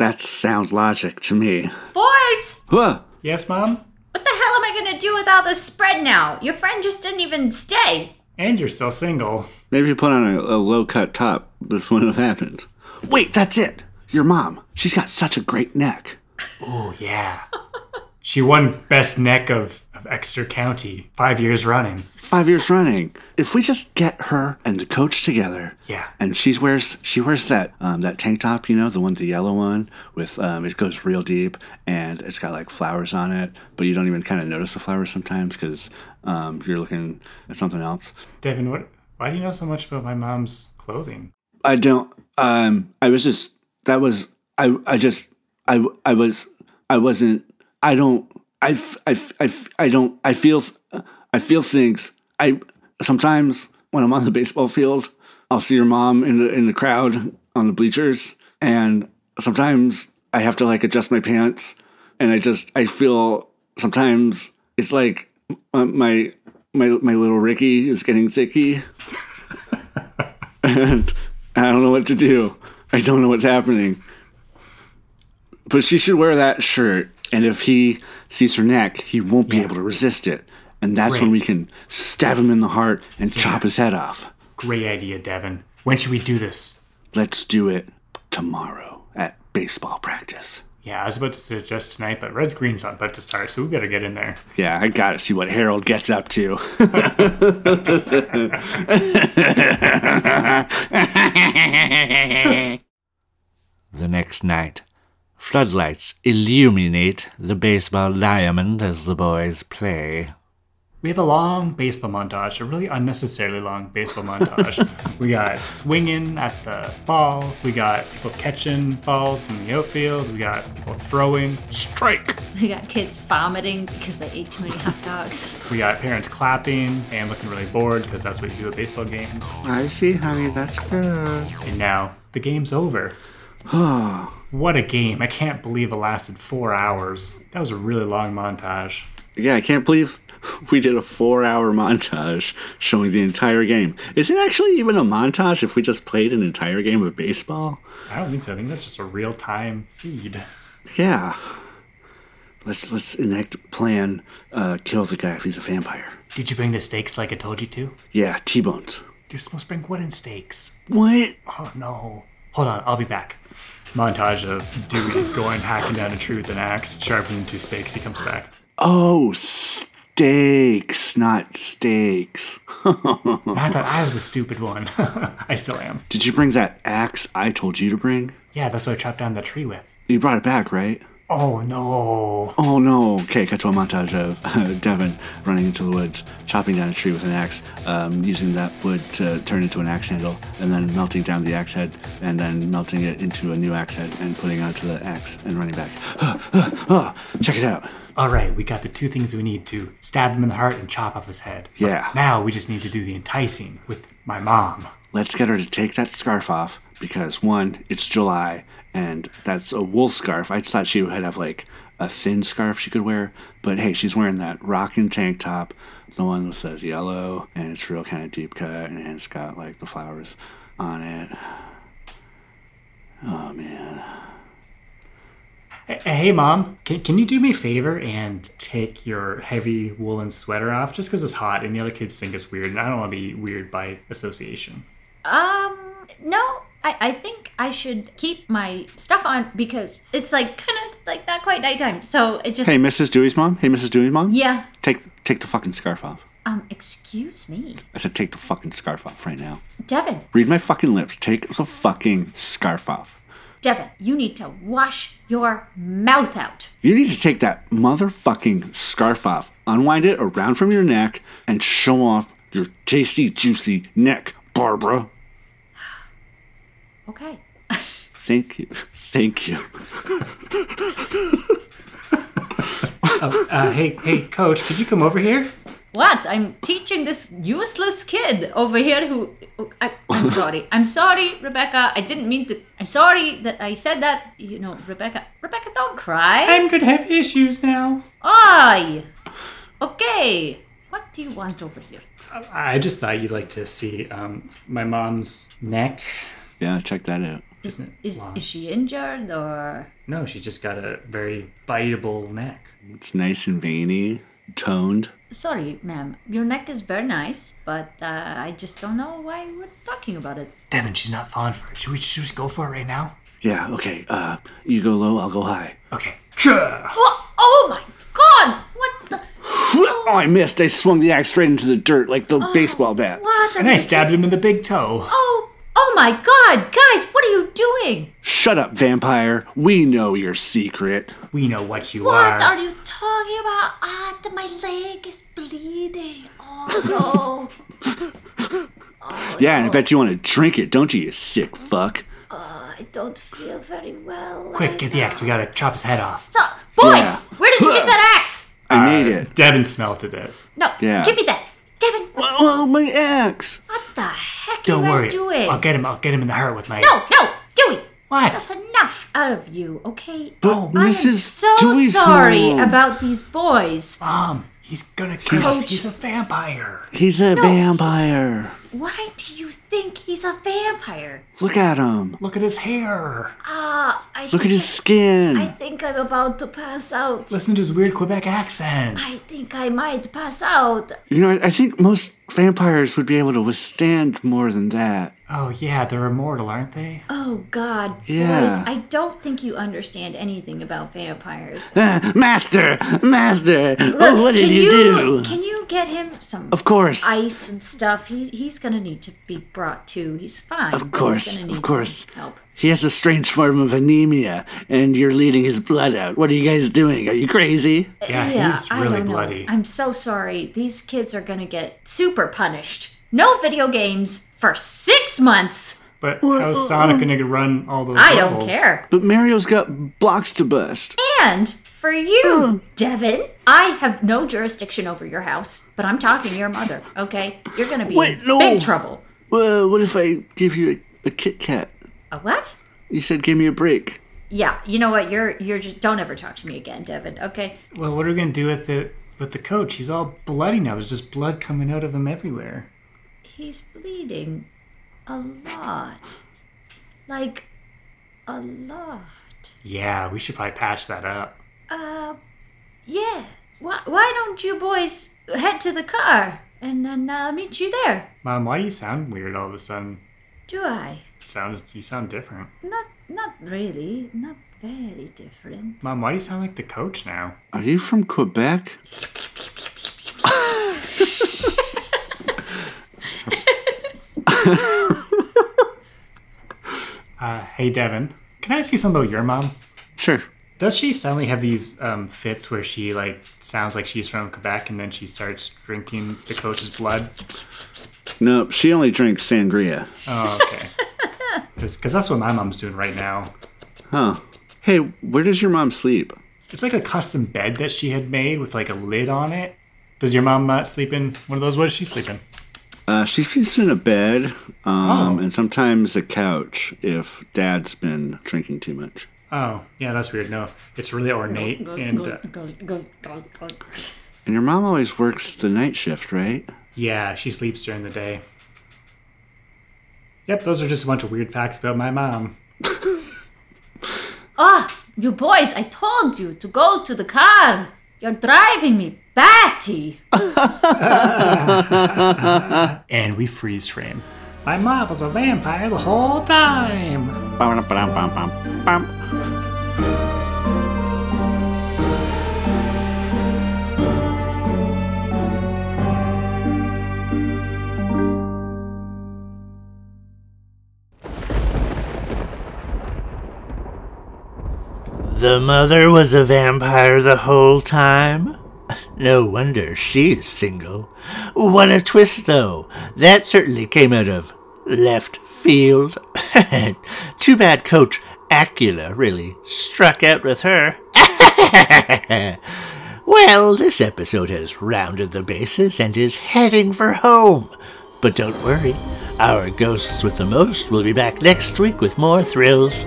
That's sound logic to me. Boys, Huh. yes, mom. what the hell am I gonna do with all this spread now? Your friend just didn't even stay. And you're still single. Maybe you put on a, a low cut top. This wouldn't have happened. Wait, that's it. Your mom. She's got such a great neck. Oh yeah. she won best neck of, of Exeter County five years running. Five years running. If we just get her and the coach together, Yeah. and she wears she wears that um, that tank top, you know, the one the yellow one with um, it goes real deep and it's got like flowers on it, but you don't even kind of notice the flowers sometimes because um, you're looking at something else. Devin, what? Why do you know so much about my mom's clothing? I don't. Um, I was just that was I. I just I. I was. I wasn't. I don't. I. I. I. I don't. I feel. I feel things. I sometimes when I'm on the baseball field, I'll see your mom in the in the crowd on the bleachers, and sometimes I have to like adjust my pants, and I just I feel sometimes it's like my my my little Ricky is getting thicky and I don't know what to do. I don't know what's happening. But she should wear that shirt, and if he sees her neck, he won't be Yeah. able to resist it. And that's when we can stab him in the heart and chop his head off. Great idea, Devin. When should we do this? Let's do it tomorrow at baseball practice. Yeah, I was about to suggest tonight, but Red Green's not about to start, so we better get in there. Yeah, I gotta see what Harold gets up to. The next night, floodlights illuminate the baseball diamond as the boys play. We have a long baseball montage, a really unnecessarily long baseball montage. we got swinging at the ball, we got people catching balls in the outfield, we got people throwing, Strike! We got kids vomiting because they ate too many hot dogs. we got parents clapping and looking really bored because that's what you do at baseball games. I see, honey, that's good. And now the game's over. Ah. What a game. I can't believe it lasted four hours. That was a really long montage. Yeah, I can't believe we did a four hour montage showing the entire game. Is it actually even a montage if we just played an entire game of baseball? I don't think so. I think that's just a real time feed. Yeah. Let's let's enact plan uh, kill the guy if he's a vampire. Did you bring the steaks like I told you to? Yeah, T bones. You're supposed to bring wooden steaks. What? Oh no. Hold on, I'll be back. Montage of Dewey going hacking down a tree with an axe, sharpening two stakes. He comes back. Oh, stakes, not steaks. I thought I was the stupid one. I still am. Did you bring that axe I told you to bring? Yeah, that's what I chopped down the tree with. You brought it back, right? Oh no. Oh no. Okay, cut to a montage of uh, Devin running into the woods, chopping down a tree with an axe, um, using that wood to turn into an axe handle, and then melting down the axe head, and then melting it into a new axe head, and putting it onto the axe, and running back. oh, check it out. Alright, we got the two things we need to stab him in the heart and chop off his head. Yeah. Now we just need to do the enticing with my mom. let's get her to take that scarf off because one, it's July and that's a wool scarf. I thought she would have like a thin scarf she could wear, but hey, she's wearing that rockin' tank top, the one with the yellow and it's real kind of deep cut and it's got like the flowers on it. Oh man. Hey, hey, mom, can, can you do me a favor and take your heavy woolen sweater off? Just because it's hot and the other kids think it's weird, and I don't want to be weird by association. Um, no, I, I think I should keep my stuff on because it's like kind of like not quite nighttime. So it just. Hey, Mrs. Dewey's mom. Hey, Mrs. Dewey's mom. Yeah. Take take the fucking scarf off. Um, excuse me. I said take the fucking scarf off right now. Devin, Read my fucking lips. Take the fucking scarf off. Devin, you need to wash your mouth out. You need to take that motherfucking scarf off, unwind it around from your neck, and show off your tasty, juicy neck, Barbara. Okay. Thank you. Thank you. Uh, hey, hey, coach, could you come over here? What? I'm teaching this useless kid over here who. I, I'm sorry. I'm sorry, Rebecca. I didn't mean to. I'm sorry that I said that. You know, Rebecca. Rebecca, don't cry. I'm gonna have issues now. Aye. Okay. What do you want over here? I just thought you'd like to see um, my mom's neck. Yeah, check that out. Is, Isn't it is, long? is she injured or. No, she's just got a very biteable neck. It's nice and veiny, toned. Sorry, ma'am. Your neck is very nice, but uh, I just don't know why we're talking about it. Devin, she's not falling for it. Should we, should we just go for it right now? Yeah, okay. Uh, you go low, I'll go high. Okay. Sure. Oh my god! What the. Oh, I missed. I swung the axe straight into the dirt like the baseball bat. What? And I stabbed him in the big toe. Oh, oh my god! Guys, what are you doing? Shut up, vampire. We know your secret. We know what you are. What are. are you talking about? Ah, th- my leg is bleeding. Oh no. Yeah, and I bet you want to drink it, don't you, you sick fuck? I don't feel very well. Quick, get the axe. We gotta chop his head off. Stop. Boys, Yeah. where did you get that axe? I need it. Devin smelted it. No, Yeah. give me that. Devin, Oh, my axe. what the heck Don't are you guys worry. doing? I'll get him. I'll get him in the heart with my. No, no, Dewey. What? That's enough out of you, okay? But I am Mrs. so Dewey's sorry mom. about these boys. Mom, he's gonna kill us. Coach. He's a vampire. He's a vampire. Why do you think he's a vampire? Look at him. Look at his hair. Ah, I Look at his skin. I think I'm about to pass out. Listen to his weird Quebec accent. I think I might pass out. You know, I think most vampires would be able to withstand more than that. Oh yeah, they're immortal, aren't they? Oh God, Yeah. boys! I don't think you understand anything about vampires. Master, master. Oh, Look, oh, what did can you, do? Can you get him some Of course. ice and stuff? He's he's gonna need to be brought to. He's fine. Of course, he's need of course. some help. He has a strange form of anemia, and you're leading his blood out. What are you guys doing? Are you crazy? Uh, yeah, he's I really don't know. bloody. I'm so sorry. These kids are gonna get super punished. No video games for six months. But how's Sonic gonna run all those I don't care. But Mario's got blocks to bust. And for you, Devin, I have no jurisdiction over your house, but I'm talking to your mother, okay? You're gonna be Wait, in no. big trouble. Well, what if I give you a, a Kit Kat? A what? You said give me a break. Yeah, you know what? You're you're just don't ever talk to me again, Devin. Okay? Well, what are we gonna do with the with the coach? He's all bloody now. There's just blood coming out of him everywhere. He's bleeding a lot. Like a lot. Yeah, we should probably patch that up. Uh yeah. Why why don't you boys head to the car and then uh, meet you there? Mom, why do you sound weird all of a sudden? Do I? Sounds you sound different. Not not really. Not very different. Mom, why do you sound like the coach now? Are you from Quebec? Uh, hey Devin, can I ask you something about your mom? Sure. Does she suddenly have these um, fits where she like sounds like she's from Quebec and then she starts drinking the coach's blood? No, she only drinks sangria. Oh, okay. Because that's what my mom's doing right now. Huh. Hey, where does your mom sleep? It's like a custom bed that she had made with like a lid on it. Does your mom uh, sleep in one of those? What is she sleeping? Uh, she sleeps in a bed um, Oh. and sometimes a couch if dad's been drinking too much. Oh, yeah, that's weird. No, it's really ornate and uh, And your mom always works the night shift, right? yeah, she sleeps during the day. Yep, those are just a bunch of weird facts about my mom. Ah, you boys, I told you to go to the car. You're driving me batty. And we freeze frame. My mom was a vampire the whole time. Bum, bum, bum, The mother was a vampire the whole time? No wonder she's single. What a twist, though. That certainly came out of left field. Too bad Coach Acula really struck out with her. well, this episode has rounded the bases and is heading for home. But don't worry, our Ghosts with the Most will be back next week with more thrills.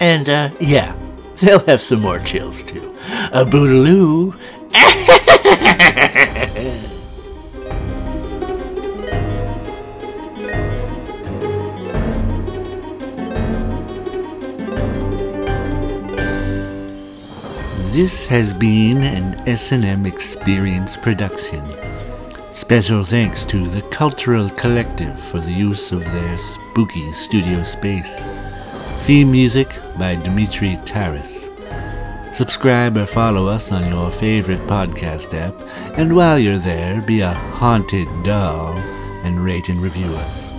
And, uh, yeah, they'll have some more chills too. A bootaloo. This has been an S&M Experience production. Special thanks to the Cultural Collective for the use of their spooky studio space. Theme music by Dimitri Taras. Subscribe or follow us on your favorite podcast app, and while you're there, be a haunted doll and rate and review us.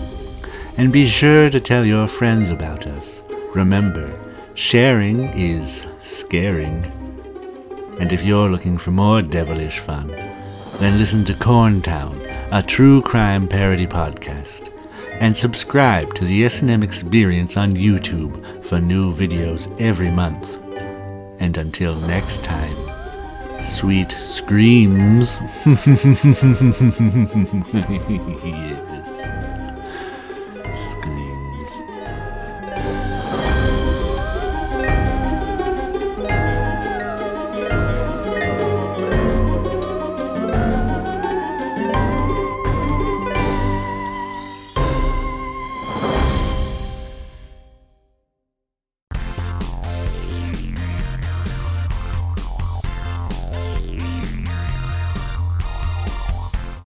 And be sure to tell your friends about us. Remember, sharing is scaring. And if you're looking for more devilish fun, then listen to Corntown, a true crime parody podcast. And subscribe to the S&M Experience on YouTube for new videos every month. And until next time, sweet screams. yes.